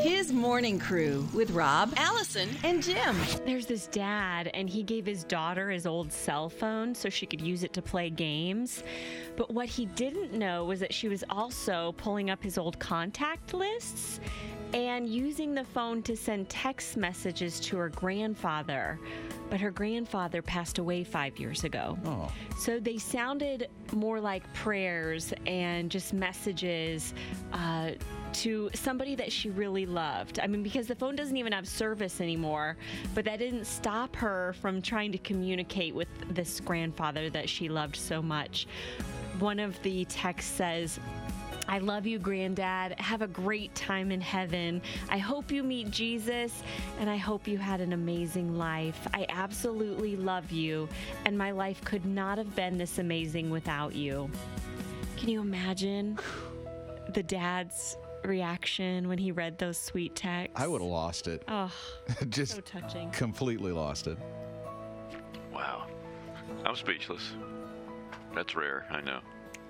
His morning crew with Rob, Allison, and Jim. There's this dad, and he gave his daughter his old cell phone so she could use it to play games. But what he didn't know was that she was also pulling up his old contact lists and using the phone to send text messages to her grandfather. But her grandfather passed away five years ago. Oh. So they sounded more like prayers and just messages uh, to somebody that she really loved. I mean, because the phone doesn't even have service anymore, but that didn't stop her from trying to communicate with this grandfather that she loved so much. One of the texts says, I love you, Granddad. Have a great time in heaven. I hope you meet Jesus, and I hope you had an amazing life. I absolutely love you, and my life could not have been this amazing without you. Can you imagine the dad's reaction when he read those sweet texts? I would have lost it. Oh, Just so touching. completely lost it. Wow. I'm speechless. That's rare, I know.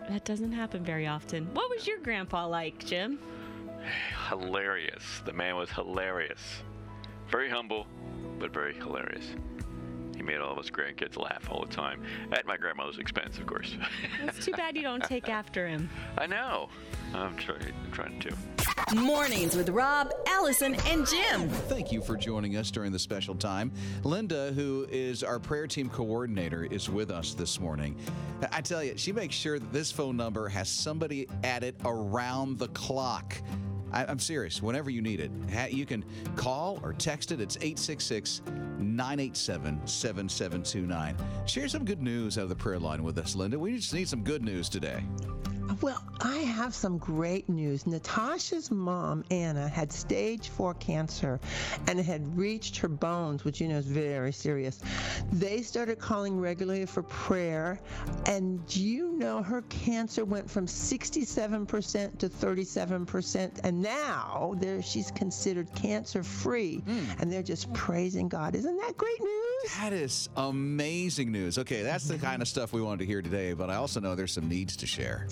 That doesn't happen very often. What was your grandpa like, Jim? Hilarious. The man was hilarious. Very humble, but very hilarious. He made all of us grandkids laugh all the time. At my grandmother's expense, of course. It's too bad you don't take after him. I know. I'm trying, trying to. Mornings with Rob, Allison, and Jim. Thank you for joining us during the special time. Linda, who is our prayer team coordinator, is with us this morning. I tell you, she makes sure that this phone number has somebody at it around the clock. I, I'm serious. Whenever you need it, Ha- you can call or text it. It's 866 987 7729. Share some good news out of the prayer line with us, Linda. We just need some good news today. Well, I have some great news. Natasha's mom, Anna, had stage four cancer and it had reached her bones, which you know is very serious. They started calling regularly for prayer, and you know her cancer went from 67% to 37%, and now there she's considered cancer free, hmm. and they're just praising God. Isn't that great news? That is amazing news. Okay, that's the kind of stuff we wanted to hear today, but I also know there's some needs to share.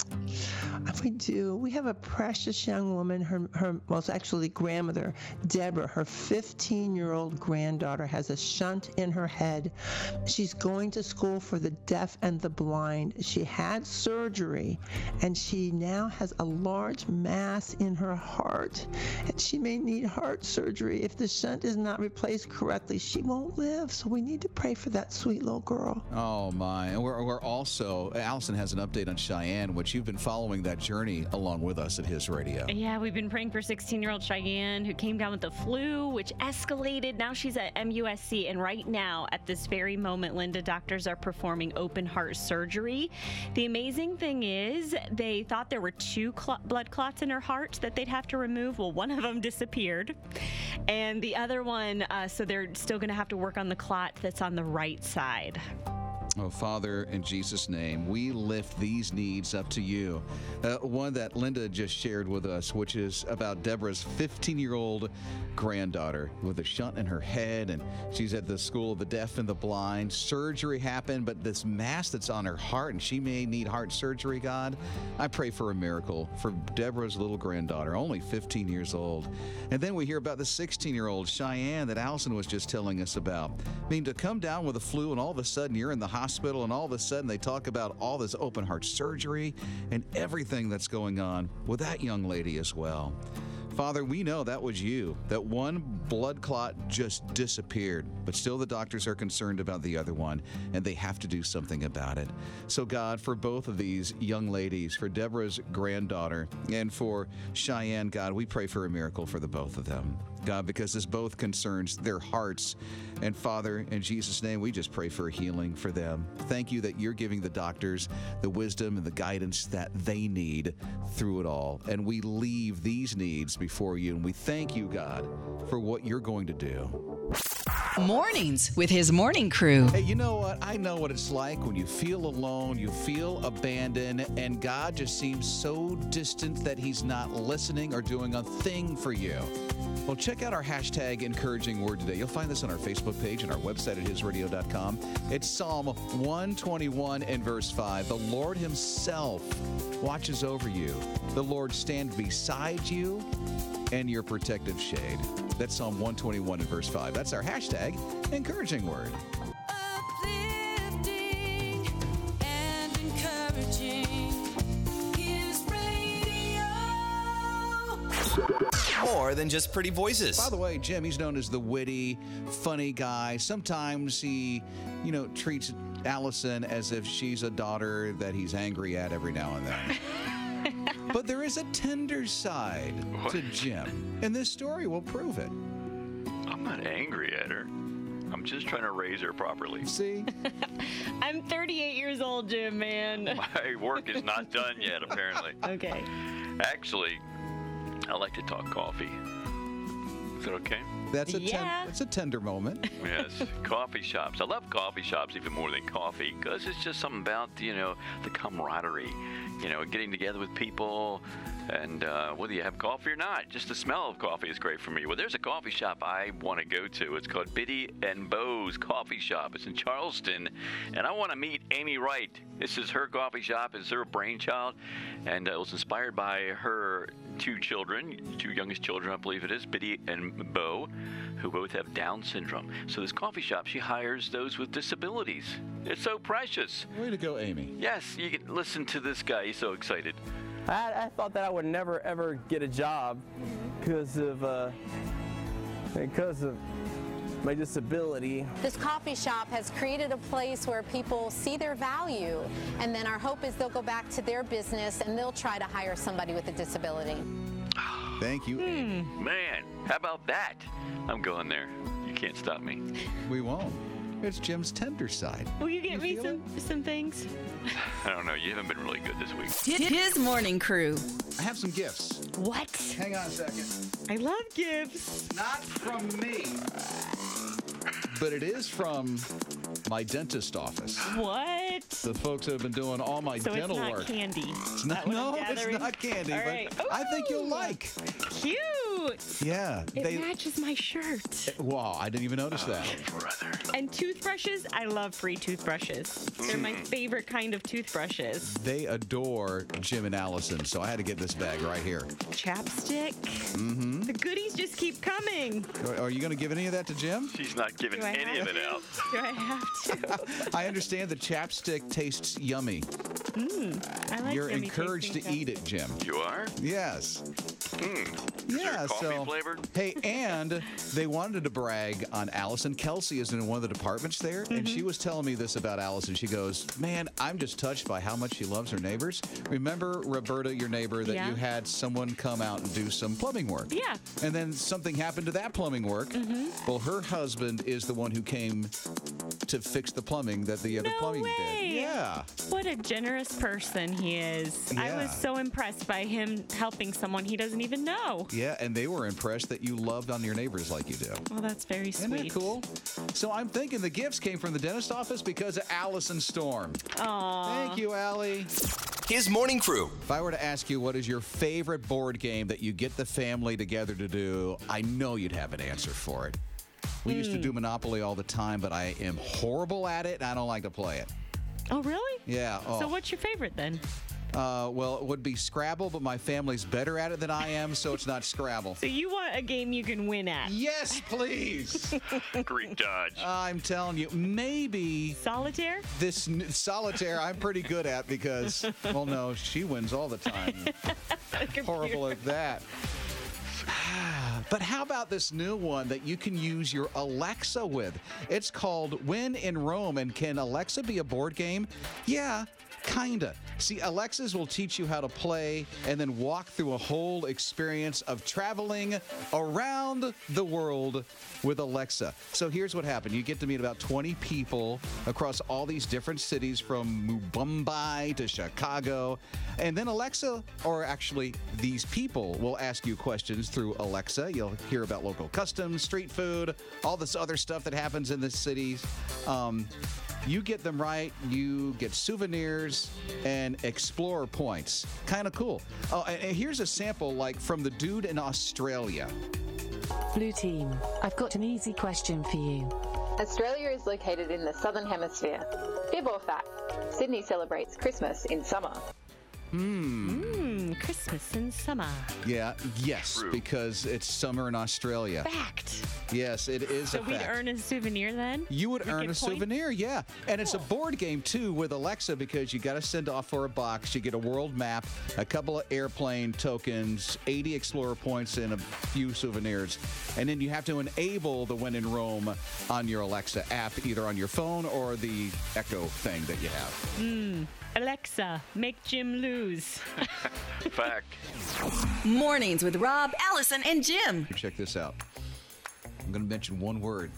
We do. We have a precious young woman. Her, her well, it's actually grandmother, Deborah. Her 15-year-old granddaughter has a shunt in her head. She's going to school for the deaf and the blind. She had surgery, and she now has a large mass in her heart, and she may need heart surgery. If the shunt is not replaced correctly, she won't live. So we need to pray for that sweet little girl. Oh my! And we're, we're also Allison has an update on Cheyenne, which you've been following that journey along with us at his radio. Yeah, we've been praying for 16 year old Cheyenne who came down with the flu, which escalated. Now she's at MUSC. And right now, at this very moment, Linda, doctors are performing open heart surgery. The amazing thing is, they thought there were two cl- blood clots in her heart that they'd have to remove. Well, one of them disappeared. And the other one, uh, so they're still going to have to work on the clot that's on the right side. Oh, Father, in Jesus' name, we lift these needs up to you. Uh, one that Linda just shared with us, which is about Deborah's 15 year old granddaughter with a shunt in her head, and she's at the school of the deaf and the blind. Surgery happened, but this mass that's on her heart, and she may need heart surgery, God. I pray for a miracle for Deborah's little granddaughter, only 15 years old. And then we hear about the 16 year old Cheyenne that Allison was just telling us about. I mean, to come down with a flu, and all of a sudden you're in the hospital, and all of a sudden they talk about all this open heart surgery and everything that's going on with that young lady as well. Father, we know that was you. That one blood clot just disappeared, but still the doctors are concerned about the other one, and they have to do something about it. So, God, for both of these young ladies, for Deborah's granddaughter, and for Cheyenne, God, we pray for a miracle for the both of them. God, because this both concerns their hearts. And Father, in Jesus' name, we just pray for a healing for them. Thank you that you're giving the doctors the wisdom and the guidance that they need through it all. And we leave these needs before you. And we thank you, God, for what you're going to do. Mornings with his morning crew. Hey, you know what? I know what it's like when you feel alone, you feel abandoned, and God just seems so distant that He's not listening or doing a thing for you. Well, check out our hashtag encouraging word today. You'll find this on our Facebook page and our website at hisradio.com. It's Psalm 121 and verse 5. The Lord Himself watches over you, the Lord stands beside you and your protective shade. That's Psalm 121 and verse 5. That's our hashtag, encouraging word. More than just pretty voices. By the way, Jim, he's known as the witty, funny guy. Sometimes he, you know, treats Allison as if she's a daughter that he's angry at every now and then. but there is a tender side to Jim, and this story will prove it. I'm not angry at her. I'm just trying to raise her properly. See? I'm 38 years old, Jim, man. My work is not done yet, apparently. Okay. Actually, I like to talk coffee. Is that okay? That's a ten- that's a tender moment. Yes, coffee shops. I love coffee shops even more than coffee because it's just something about you know the camaraderie, you know, getting together with people, and uh, whether you have coffee or not, just the smell of coffee is great for me. Well, there's a coffee shop I want to go to. It's called Bitty and Beau's Coffee Shop. It's in Charleston, and I want to meet Amy Wright. This is her coffee shop. It's her brainchild, and uh, it was inspired by her two children, two youngest children, I believe it is, Bitty and Beau, who both have Down syndrome. So this coffee shop, she hires those with disabilities. It's so precious. Way to go, Amy. Yes, you can listen to this guy. He's so excited. I, I thought that I would never ever get a job because of uh, because of my disability. This coffee shop has created a place where people see their value, and then our hope is they'll go back to their business and they'll try to hire somebody with a disability. Thank you, Amy. Man, how about that? I'm going there. You can't stop me. We won't. It's Jim's tender side. Will you get You me feel some some things? I don't know. You haven't been really good this week. His morning crew. I have some gifts. What? Hang on a second. I love gifts. Not from me, but it is from my dentist office. What? The folks that have been doing all my So it's dental not work. candy. It's not, no, it's not candy, All but right. I think you'll like. Cute. Yeah, It they. matches my shirt. Wow, I didn't even notice that. Brother. And toothbrushes, I love free toothbrushes. They're my Mm. favorite kind of toothbrushes. They adore Jim and Allison, so I had to get this bag right here. Chapstick. Mm-hmm. The goodies just keep coming. Are- Are you going to give any of that to Jim? She's not giving any of it out. Do I have to? I understand the chapstick tastes yummy. I like You're encouraged to tasting eat it, Jim. You are? Yes. Hmm. Is Yeah, there coffee so flavored? hey, and they wanted to brag on Allison. Kelsey is in one of the departments there, and she mm-hmm. was telling me this about Allison. She goes, "Man, I'm just touched by how much she loves her neighbors. Remember Roberta, your neighbor, that Yeah. you had someone come out and do some plumbing work. Yeah. And then something happened to that plumbing work. Mm-hmm. Well, her husband is the one who came to fix the plumbing that the other No plumbing way. did. Yeah. What a generous person he is. Yeah. I was so impressed by him helping someone he doesn't even know. Yeah, and they were impressed that you loved on your neighbors like you do. Well, that's very Isn't sweet. that cool? So I'm thinking the gifts came from the dentist office because of Allison Storm. Aw. Thank you, Allie. His morning crew. If I were to ask you what is your favorite board game that you get the family together to do, I know you'd have an answer for it. We used to do Monopoly all the time, but I am horrible at it and I don't like to play it. Oh, really? Yeah. Oh. So, what's your favorite then? Uh, well, it would be Scrabble, but my family's better at it than I am, so it's not Scrabble. So, you want a game you can win at? Yes, please. Greek dodge. I'm telling you, maybe Solitaire? this n- solitaire I'm pretty good at because, well, no, she wins all the time. Horrible at that. But how about this new one that you can use your Alexa with? It's called When in Rome. And can Alexa be a board game? Yeah, kinda. See, Alexas will teach you how to play and then walk through a whole experience of traveling around the world with Alexa. So here's what happened you get to meet about 20 people across all these different cities from Mumbai to Chicago. And then Alexa, or actually these people, will ask you questions through Alexa. You'll hear about local customs, street food, all this other stuff that happens in the cities. Um, you get them right, you get souvenirs and explorer points. Kind of cool. Oh, and and here's a sample like from the dude in Australia. Blue team, I've got an easy question for you. Australia is located in the southern hemisphere. Fib or fact, Sydney celebrates Christmas in summer. Hmm, between Christmas and summer. Yeah, yes, because it's summer in Australia. Fact. Yes, it is So a we'd fact. earn a souvenir then? You would We earn a points? souvenir, yeah. And it's a board game too with Alexa because you got to send off for a box. You get a world map, a couple of airplane tokens, 80 Explorer points, and a few souvenirs. And then you have to enable the When in Rome on your Alexa app, either on your phone or the Echo thing that you have. Mm. Alexa, make Jim lose. Fact. Mornings with Rob, Allison, and Jim. Check this out. I'm going to mention one word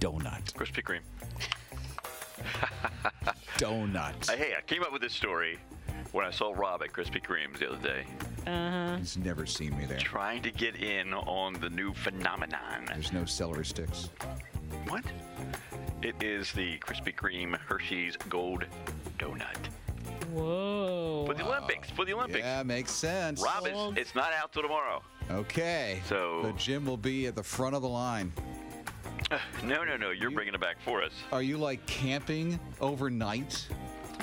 donut. Krispy Kreme. Donut. Uh, hey, I came up with this story when I saw Rob at Krispy Kreme's the other day. Uh-huh. He's never seen me there. Trying to get in on the new phenomenon. There's no celery sticks. What? It is the Krispy Kreme Hershey's Gold Donut. Whoa. For the Olympics. For the Olympics. Yeah, makes sense. Rob, it's, it's not out till tomorrow. Okay. So- the gym will be at the front of the line. No, no, no. You're bringing it back for us. Are you like camping overnight?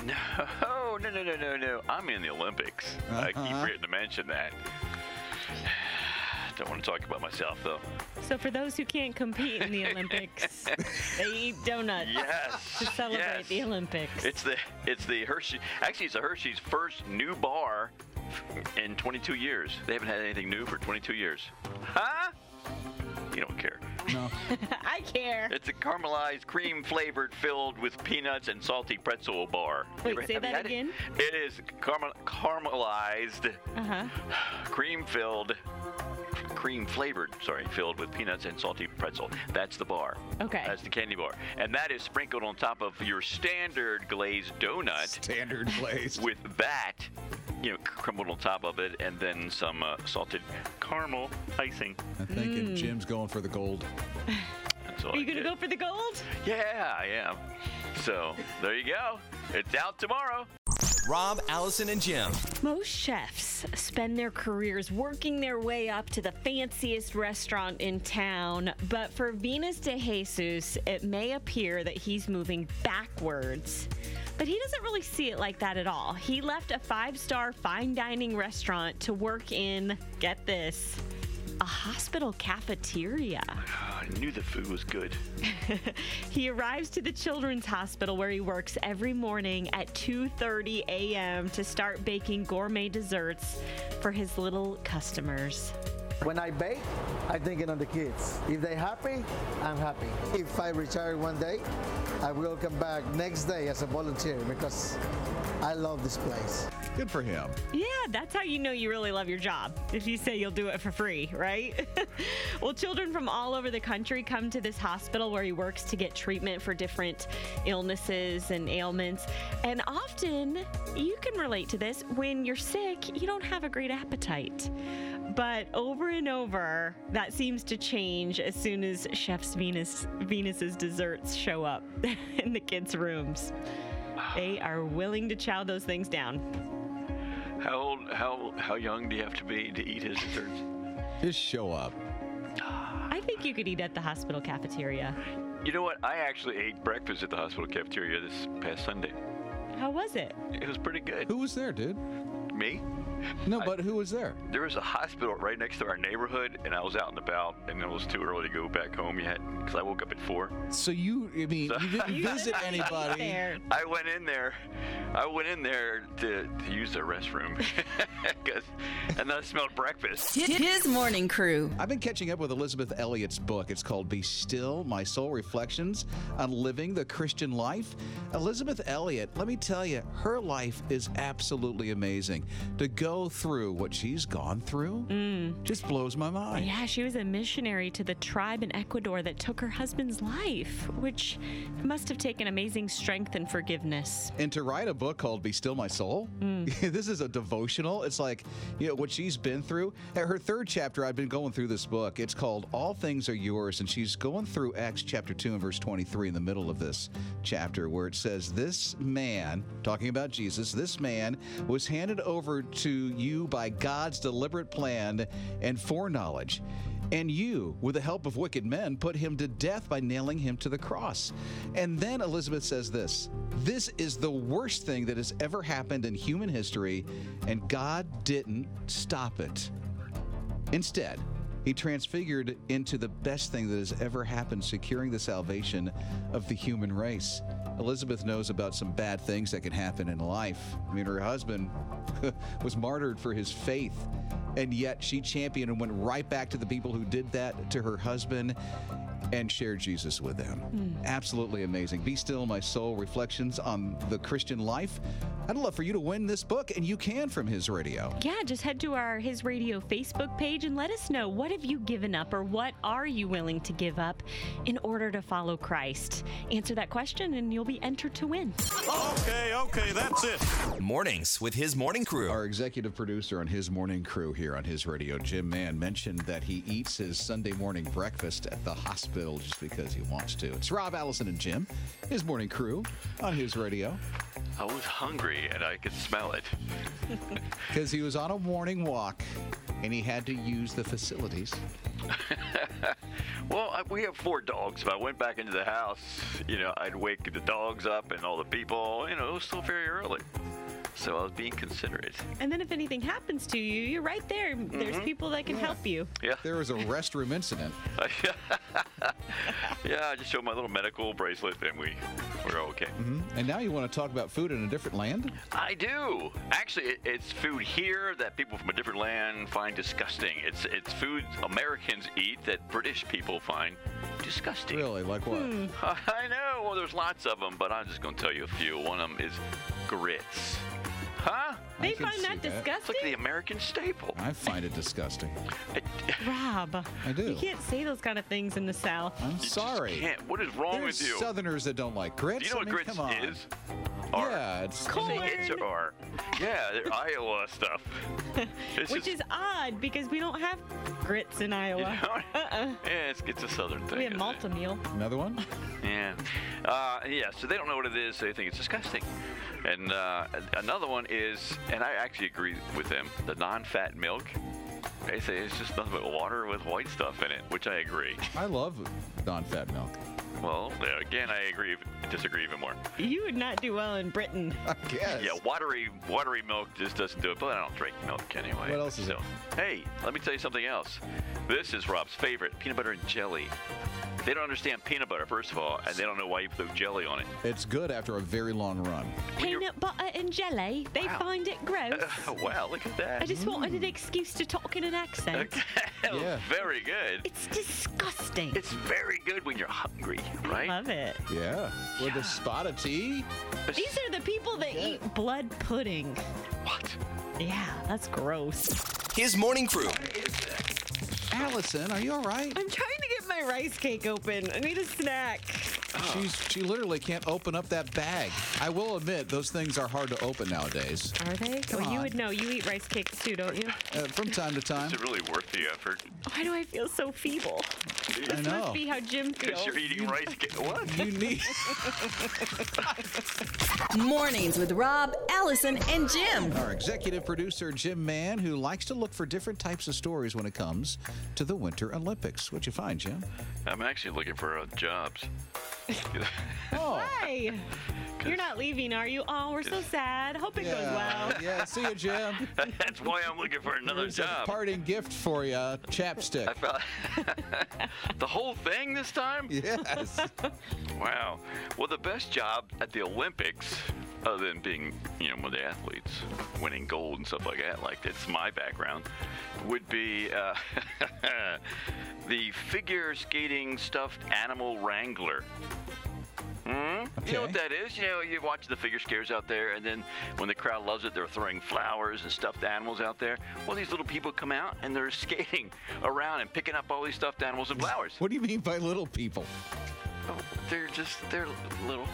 No, no, no, no, no, no. I'm in the Olympics. I keep Uh-huh. forgetting to mention that. I don't want to talk about myself, though. So for those who can't compete in the Olympics, they eat donuts Yes. to celebrate yes. the Olympics. It's the it's the Hershey. Actually, it's the Hershey's first new bar in 22 years. They haven't had anything new for 22 years. Huh? You don't care. No. I care. It's a caramelized, cream flavored, filled with peanuts and salty pretzel bar. Wait, ever- say that had it? again? It is caramel, caramelized, Uh-huh. cream filled, cream flavored, sorry, filled with peanuts and salty pretzel. That's the bar. Okay. That's the candy bar. And that is sprinkled on top of your standard glazed donut. Standard glazed. With that, you know, crumbled on top of it, and then some uh, salted caramel icing. I'm thinking Mm. Jim's going for the gold. That's all Are you going to go for the gold? Yeah, I am. So there you go. It's out tomorrow. Rob, Allison, and Jim. Most chefs spend their careers working their way up to the fanciest restaurant in town, but for Venus de Jesus, it may appear that he's moving backwards. But he doesn't really see it like that at all. He left a five star fine dining restaurant to work in, get this, a hospital cafeteria. Ah, I knew the food was good. He arrives to the children's hospital where he works every morning at 2:30 a.m. to start baking gourmet desserts for his little customers. When I bake, I'm thinking of the kids. If they're happy, I'm happy. If I retire one day, I will come back next day as a volunteer because I love this place. Good for him. Yeah, that's how you know you really love your job. If you say you'll do it for free, right? well, children from all over the country come to this hospital where he works to get treatment for different illnesses and ailments. And often, you can relate to this when you're sick, you don't have a great appetite. But over and over, that seems to change as soon as Chef's Venus Venus's desserts show up in the kids' rooms. They are willing to chow those things down. How old? How how young do you have to be to eat his desserts? Just show up. I think you could eat at the hospital cafeteria. You know what? I actually ate breakfast at the hospital cafeteria this past Sunday. How was it? It was pretty good. Who was there, dude? Me? No, but who was there? There was a hospital right next to our neighborhood, and I was out and about, and it was too early to go back home yet because I woke up at four. So you, I mean, So- you didn't You visit anybody. I went in there. I went in there to, to use the restroom, 'Cause- and then I smelled breakfast. His morning crew. I've been catching up with Elisabeth Elliot's book. It's called Be Still My Soul Reflections on Living the Christian Life. Elisabeth Elliot, let me tell you, her life is absolutely amazing. To go through what she's gone through mm. just blows my mind. Yeah, she was a missionary to the tribe in Ecuador that took her husband's life, which must have taken amazing strength and forgiveness. And to write a book called Be Still My Soul, mm. this is a devotional. It's like, you know, what she's been through. At her third chapter, I've been going through this book. It's called All Things Are Yours. And she's going through Acts chapter 2 and verse 23 in the middle of this chapter, where it says, This man, talking about Jesus, this man was handed over to you by God's deliberate plan and foreknowledge. And you, with the help of wicked men, put him to death by nailing him to the cross. And then Elizabeth says this This is the worst thing that has ever happened in human history, and God didn't stop it. Instead, he transfigured into the best thing that has ever happened, securing the salvation of the human race. Elizabeth knows about some bad things that can happen in life. I mean, her husband was martyred for his faith, and yet she championed and went right back to the people who did that to her husband and share Jesus with them. Hmm. Absolutely amazing. Be Still, My Soul Reflections on the Christian Life. I'd love for you to win this book, and you can from his radio. Yeah, just head to our His Radio Facebook page and let us know what have you given up or what are you willing to give up in order to follow Christ. Answer that question and you'll be entered to win. Okay, okay, that's it. Mornings with his morning crew. Our executive producer on his morning crew here on his radio, Jim Mann, mentioned that he eats his Sunday morning breakfast at the hospital just because he wants to. It's Rob Allison and Jim, his morning crew on his radio, I was hungry and I could smell it. because he was on a morning walk and he had to use the facilities. Well, I, we have four dogs. If I went back into the house, you know, I'd wake the dogs up and all the people. You know, it was still very early. So I was being considerate. And then if anything happens to you, you're right there. There's Mhm. people that can help you. Yeah. There was a restroom incident. yeah, I just showed my little medical bracelet and we we're okay. And now you want to talk about food in a different land? I do. Actually, it, it's food here that people from a different land find disgusting. It's it's food Americans eat that British people find disgusting. Really? Like what? I know. Well, there's lots of them, but I'm just going to tell you a few. One of them is grits. Huh? They find that disgusting? It's like the American staple. I find it disgusting. Rob. I do. You can't say those kind of things in the South. I'm sorry. Can't. What is wrong There's with you? Southerners that don't like grits. Do you know I what mean, grits come on. is? Are. Yeah, it's You say it's or. Yeah, they're Iowa stuff. It's Which just- is odd because we don't have grits in Iowa. Uh-uh. Yeah, it's, it's a southern thing. We have isn't it? Malt-O-Meal. Another one? Yeah. Uh, yeah, so they don't know what it is. They think it's disgusting. And uh, another one is, and I actually agree with them, the non fat milk. They say it's just nothing but water with white stuff in it, which I agree. I love non-fat milk. Well, again, I agree, disagree even more. You would not do well in Britain. I guess. Yeah, watery, watery milk just doesn't do it. But I don't drink milk anyway. What else is so, Hey, let me tell you something else. This is Rob's favorite: peanut butter and jelly. They don't understand peanut butter, first of all, and they don't know why you put jelly on it. It's good after a very long run. Peanut butter and jelly. They find it gross. Oh, wow, look at that. I just wanted an mm. excuse to talk in an accent. Yeah. Very good. It's disgusting. It's very good when you're hungry, right? I Love it. Yeah. With a spot of tea. These are the people that eat blood pudding. What? Yeah, that's gross. His morning crew. Allison, are you all right? I'm trying to get my rice cake open. I need a snack. She's she literally can't open up that bag. I will admit those things are hard to open nowadays. Are they? Come well, you would know. You eat rice cakes too, don't you? Uh, from time to time. Is it really worth the effort? Why do I feel so feeble? I This know. must be how Jim feels. Because you're eating rice cakes. What? You need. Mornings with Rob, Allison, and Jim. Our executive producer, Jim Mann, who likes to look for different types of stories when it comes to the Winter Olympics. What'd you find, Jim? I'm actually looking for uh, jobs. Oh. Hi. You're not leaving, are you? Oh, we're so sad. Hope it goes well. Yeah, see you, Jim. That's why I'm looking for another Here's a job. parting gift for you, chapstick. I felt the whole thing this time. Yes. Wow. Well, the best job at the Olympics, other than being, you know, one of the athletes, winning gold and stuff like that, like that's my background, would be uh, the figure skating stuffed animal wrangler. Hmm? You know what that is? You know, you watch the figure skaters out there, and then when the crowd loves it, they're throwing flowers and stuffed animals out there. Well, these little people come out and they're skating around and picking up all these stuffed animals and flowers. What do you mean by little people? Oh, they're just they're little.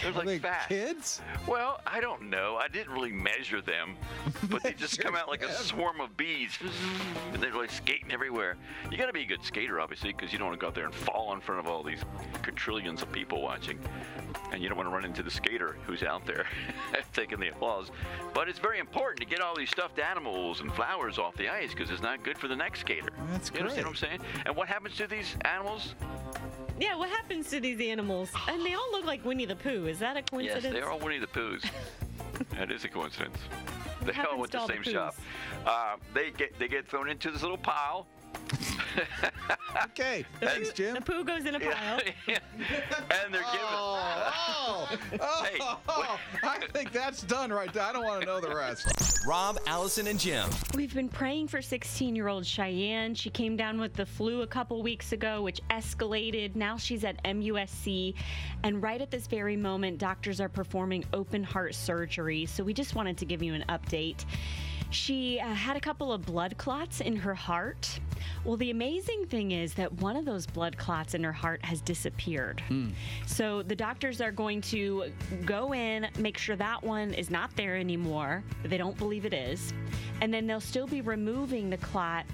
They're Are like they fat. kids? Well, I don't know. I didn't really measure them, but they just come out like a swarm of bees, and they're like skating everywhere. You got to be a good skater, obviously, because you don't want to go out there and fall in front of all these quadrillions of people watching, and you don't want to run into the skater who's out there taking the applause. But it's very important to get all these stuffed animals and flowers off the ice because it's not good for the next skater. That's good. You understand what I'm saying? And what happens to these animals? Yeah, what happens to these animals? And they all look like Winnie the Pooh. Is that a coincidence? Yes, they are all Winnie the Poohs. that is a coincidence. They all went to the the same shop. Uh, they get they get thrown into this little pile. Okay. Thanks, Jim. The poo goes in a pile. and they're given. Oh, oh, Hey, oh, I think that's done right there. I don't want to know the rest. Rob, Allison, and Jim. We've been praying for 16 year old Cheyenne. She came down with the flu a couple weeks ago, which escalated. Now she's at MUSC. And right at this very moment, doctors are performing open heart surgery. So we just wanted to give you an update. She uh, had a couple of blood clots in her heart. Well, the amazing thing is that one of those blood clots in her heart has disappeared. Hmm. So the doctors are going to go in, make sure that one is not there anymore. They don't believe it is. And then they'll still be removing the clot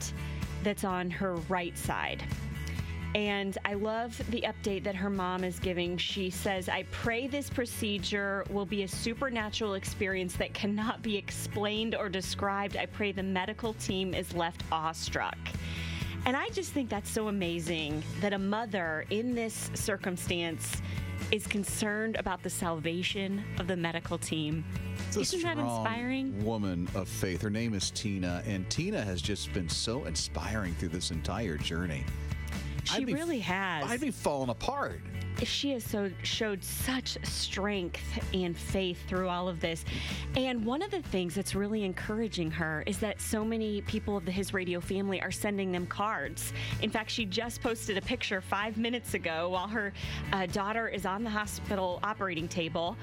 that's on her right side. And I love the update that her mom is giving. She says, I pray this procedure will be a supernatural experience that cannot be explained or described. I pray the medical team is left awestruck. And I just think that's so amazing that a mother in this circumstance is concerned about the salvation of the medical team. It's Isn't that inspiring? Woman of faith. Her name is Tina, and Tina has just been so inspiring through this entire journey. She I'd be- really has. I'd be falling apart. She has so showed such strength and faith through all of this. And one of the things that's really encouraging her is that so many people of the His Radio family are sending them cards. In fact, she just posted a picture five minutes ago while her uh, daughter is on the hospital operating table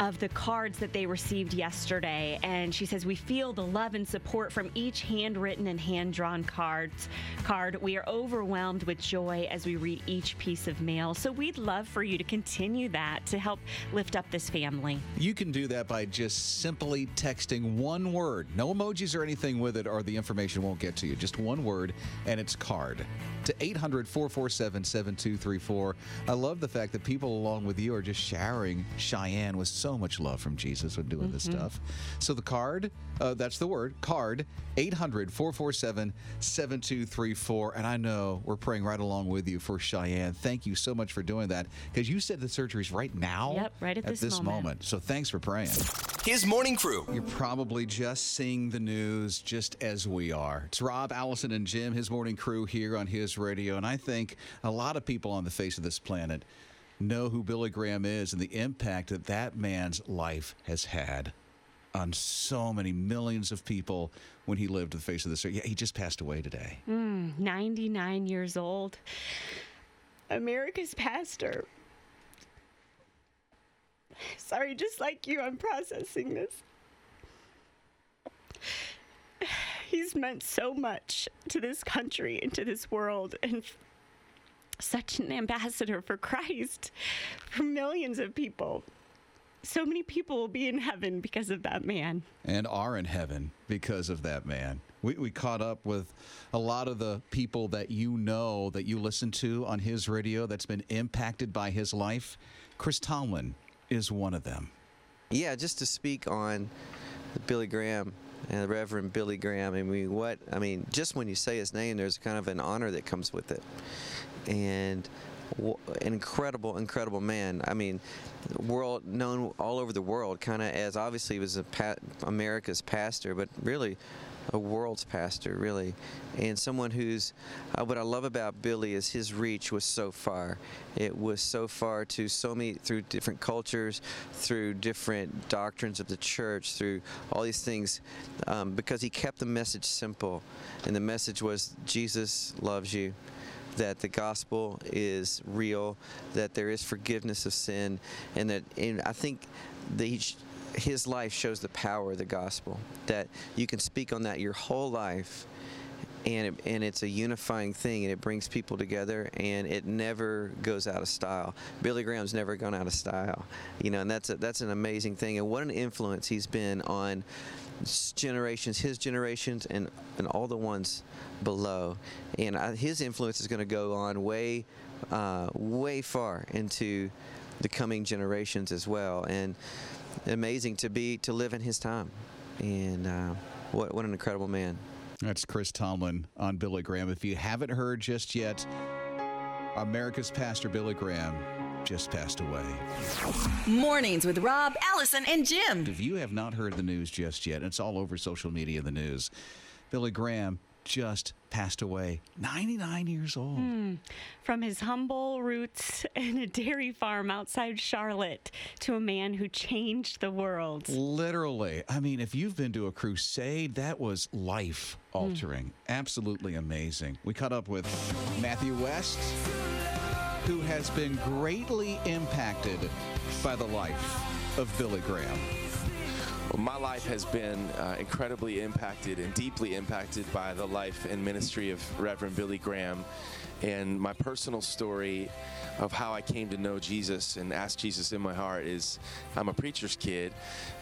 of the cards that they received yesterday. And she says, We feel the love and support from each handwritten and hand drawn cards card. We are overwhelmed with joy as we read each piece of mail. So we'd love for you to continue that to help lift up this family. You can do that by just simply texting one word. No emojis or anything with it, or the information won't get to you. Just one word, and it's card. To 800 447 7234. I love the fact that people along with you are just showering Cheyenne with so much love from Jesus when doing this stuff. So the card, uh, that's the word, card, 800 447 7234. And I know we're praying right along with you for Cheyenne. Thank you so much for doing that because you said the surgery's right now. Yep, right at this moment. So thanks for praying. His morning crew. You're probably just seeing the news just as we are. It's Rob, Allison, and Jim, his morning crew here on his radio. And I think a lot of people on the face of this planet know who Billy Graham is and the impact that that man's life has had on so many millions of people when he lived the face of this earth. Yeah, he just passed away today. Mm, 99 years old. America's pastor. Sorry, just like you, I'm processing this. He's meant so much to this country and to this world, and such an ambassador for Christ for millions of people. So many people will be in heaven because of that man. and are in heaven because of that man. We, we caught up with a lot of the people that you know that you listen to on his radio that's been impacted by his life. Chris Tomlin is one of them. Yeah, just to speak on Billy Graham and the Reverend Billy Graham. I mean, what? I mean, just when you say his name, there's kind of an honor that comes with it, and an incredible, incredible man. I mean, world known all over the world, kind of as obviously he was pa- America's pastor, but really a world's pastor, really, and someone who's. Uh, what I love about Billy is his reach was so far. It was so far to so many through different cultures, through different doctrines of the church, through all these things, um, because he kept the message simple, and the message was Jesus loves you that the gospel is real, that there is forgiveness of sin, and that and I think the, his life shows the power of the gospel. That you can speak on that your whole life, and it, and it's a unifying thing, and it brings people together, and it never goes out of style. Billy Graham's never gone out of style, you know, and that's a, that's an amazing thing, and what an influence he's been on generations, his generations, and and all the ones below, and I, his influence is going to go on way, uh, way far into the coming generations as well, and amazing to be to live in his time, and uh, what what an incredible man. That's Chris Tomlin on Billy Graham. If you haven't heard just yet, America's Pastor Billy Graham just passed away. Mornings with Rob, Allison, and Jim. If you have not heard the news just yet, it's all over social media, the news. Billy Graham just passed away, 99 years old. Hmm. From his humble roots in a dairy farm outside Charlotte to a man who changed the world. Literally. I mean, if you've been to a crusade, that was life altering. Absolutely amazing. We caught up with Matthew West, who has been greatly impacted by the life of Billy Graham. My life has been uh, incredibly impacted and deeply impacted by the life and ministry of Reverend Billy Graham. And my personal story of how I came to know Jesus and ask Jesus in my heart is I'm a preacher's kid,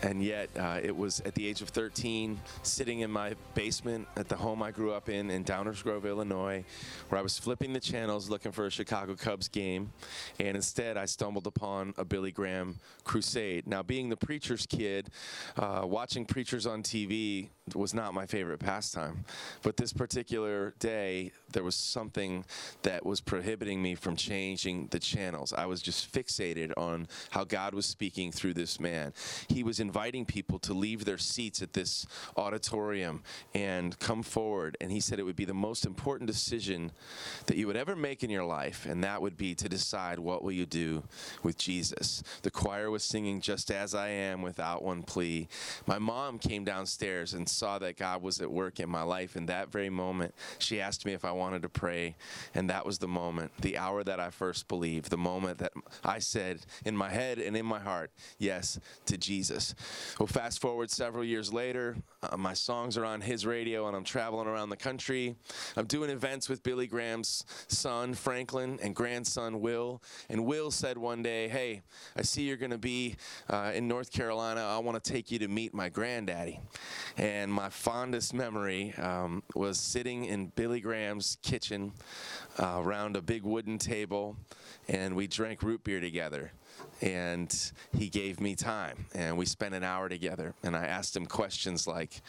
and yet uh, it was at the age of 13, sitting in my basement at the home I grew up in in Downers Grove, Illinois, where I was flipping the channels looking for a Chicago Cubs game, and instead I stumbled upon a Billy Graham crusade. Now, being the preacher's kid, uh, watching preachers on TV was not my favorite pastime, but this particular day, there was something that was prohibiting me from changing the channels. I was just fixated on how God was speaking through this man. He was inviting people to leave their seats at this auditorium and come forward, and he said it would be the most important decision that you would ever make in your life, and that would be to decide what will you do with Jesus. The choir was singing just as I am without one plea. My mom came downstairs and saw that God was at work in my life in that very moment. She asked me if I wanted to pray, and that was the moment, the hour that I first believed, the moment that I said in my head and in my heart, yes to Jesus. Well, fast forward several years later, uh, my songs are on his radio, and I'm traveling around the country. I'm doing events with Billy Graham's son, Franklin, and grandson, Will. And Will said one day, Hey, I see you're going to be uh, in North Carolina. I want to take you to meet my granddaddy. And my fondest memory um, was sitting in Billy Graham's kitchen uh, around a big wooden table, and we drank root beer together and he gave me time and we spent an hour together and i asked him questions like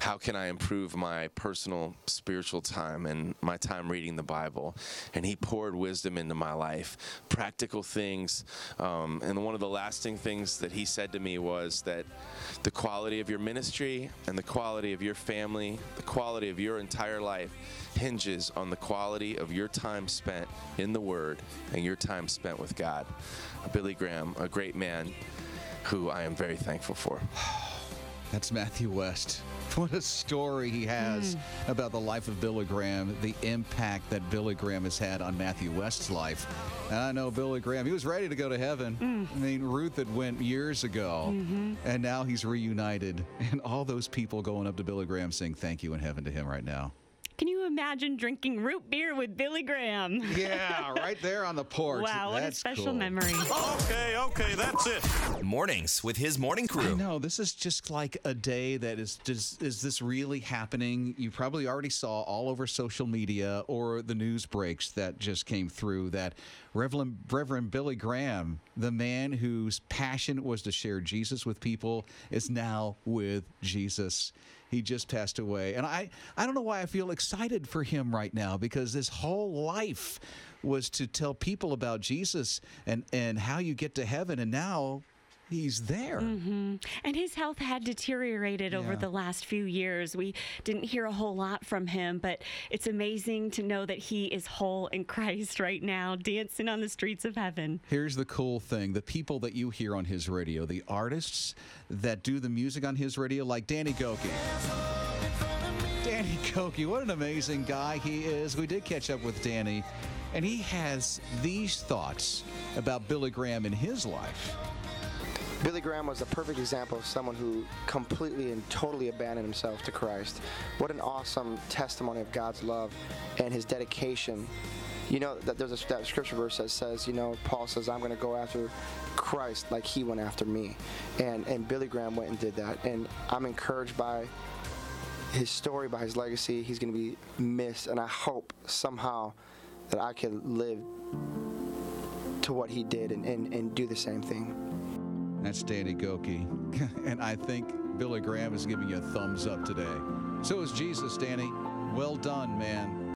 how can i improve my personal spiritual time and my time reading the bible and he poured wisdom into my life practical things um, and one of the lasting things that he said to me was that the quality of your ministry and the quality of your family the quality of your entire life hinges on the quality of your time spent in the Word and your time spent with God. Billy Graham, a great man who I am very thankful for. That's Matthew West. What a story he has hmm. about the life of Billy Graham, the impact that Billy Graham has had on Matthew West's life. And I know Billy Graham, he was ready to go to heaven. Hmm. I mean, Ruth had went years ago, mm-hmm. and now he's reunited. And all those people going up to Billy Graham saying thank you in heaven to him right now. Can you imagine drinking root beer with Billy Graham? Yeah, right there on the porch. Wow, what a special cool. memory. Okay, okay, that's it. Mornings with his morning I crew. know this is just like a day that is just is this really happening? You probably already saw all over social media or the news breaks that just came through that Reverend Reverend Billy Graham, the man whose passion was to share Jesus with people, is now with Jesus. He just passed away. And I, I don't know why I feel excited for him right now because his whole life was to tell people about Jesus and, and how you get to heaven. And now he's there. hmm And his health had deteriorated over the last few years. We didn't hear a whole lot from him, but it's amazing to know that he is whole in Christ right now, dancing on the streets of heaven. Here's the cool thing the people that you hear on his radio, the artists that do the music on his radio, like Danny Gokey. Danny Gokey, what an amazing guy he is. We did catch up with Danny, and he has these thoughts about Billy Graham in his life. Billy Graham was a perfect example of someone who completely and totally abandoned himself to Christ. What an awesome testimony of God's love and his dedication. You know, that there's a that scripture verse that says, you know, Paul says, I'm going to go after Christ like he went after me. And, and Billy Graham went and did that. And I'm encouraged by his story, by his legacy. He's going to be missed. And I hope somehow that I can live to what he did and, and, and do the same thing. That's Danny Gokey. and I think Billy Graham is giving you a thumbs up today. So is Jesus, Danny. Well done, man.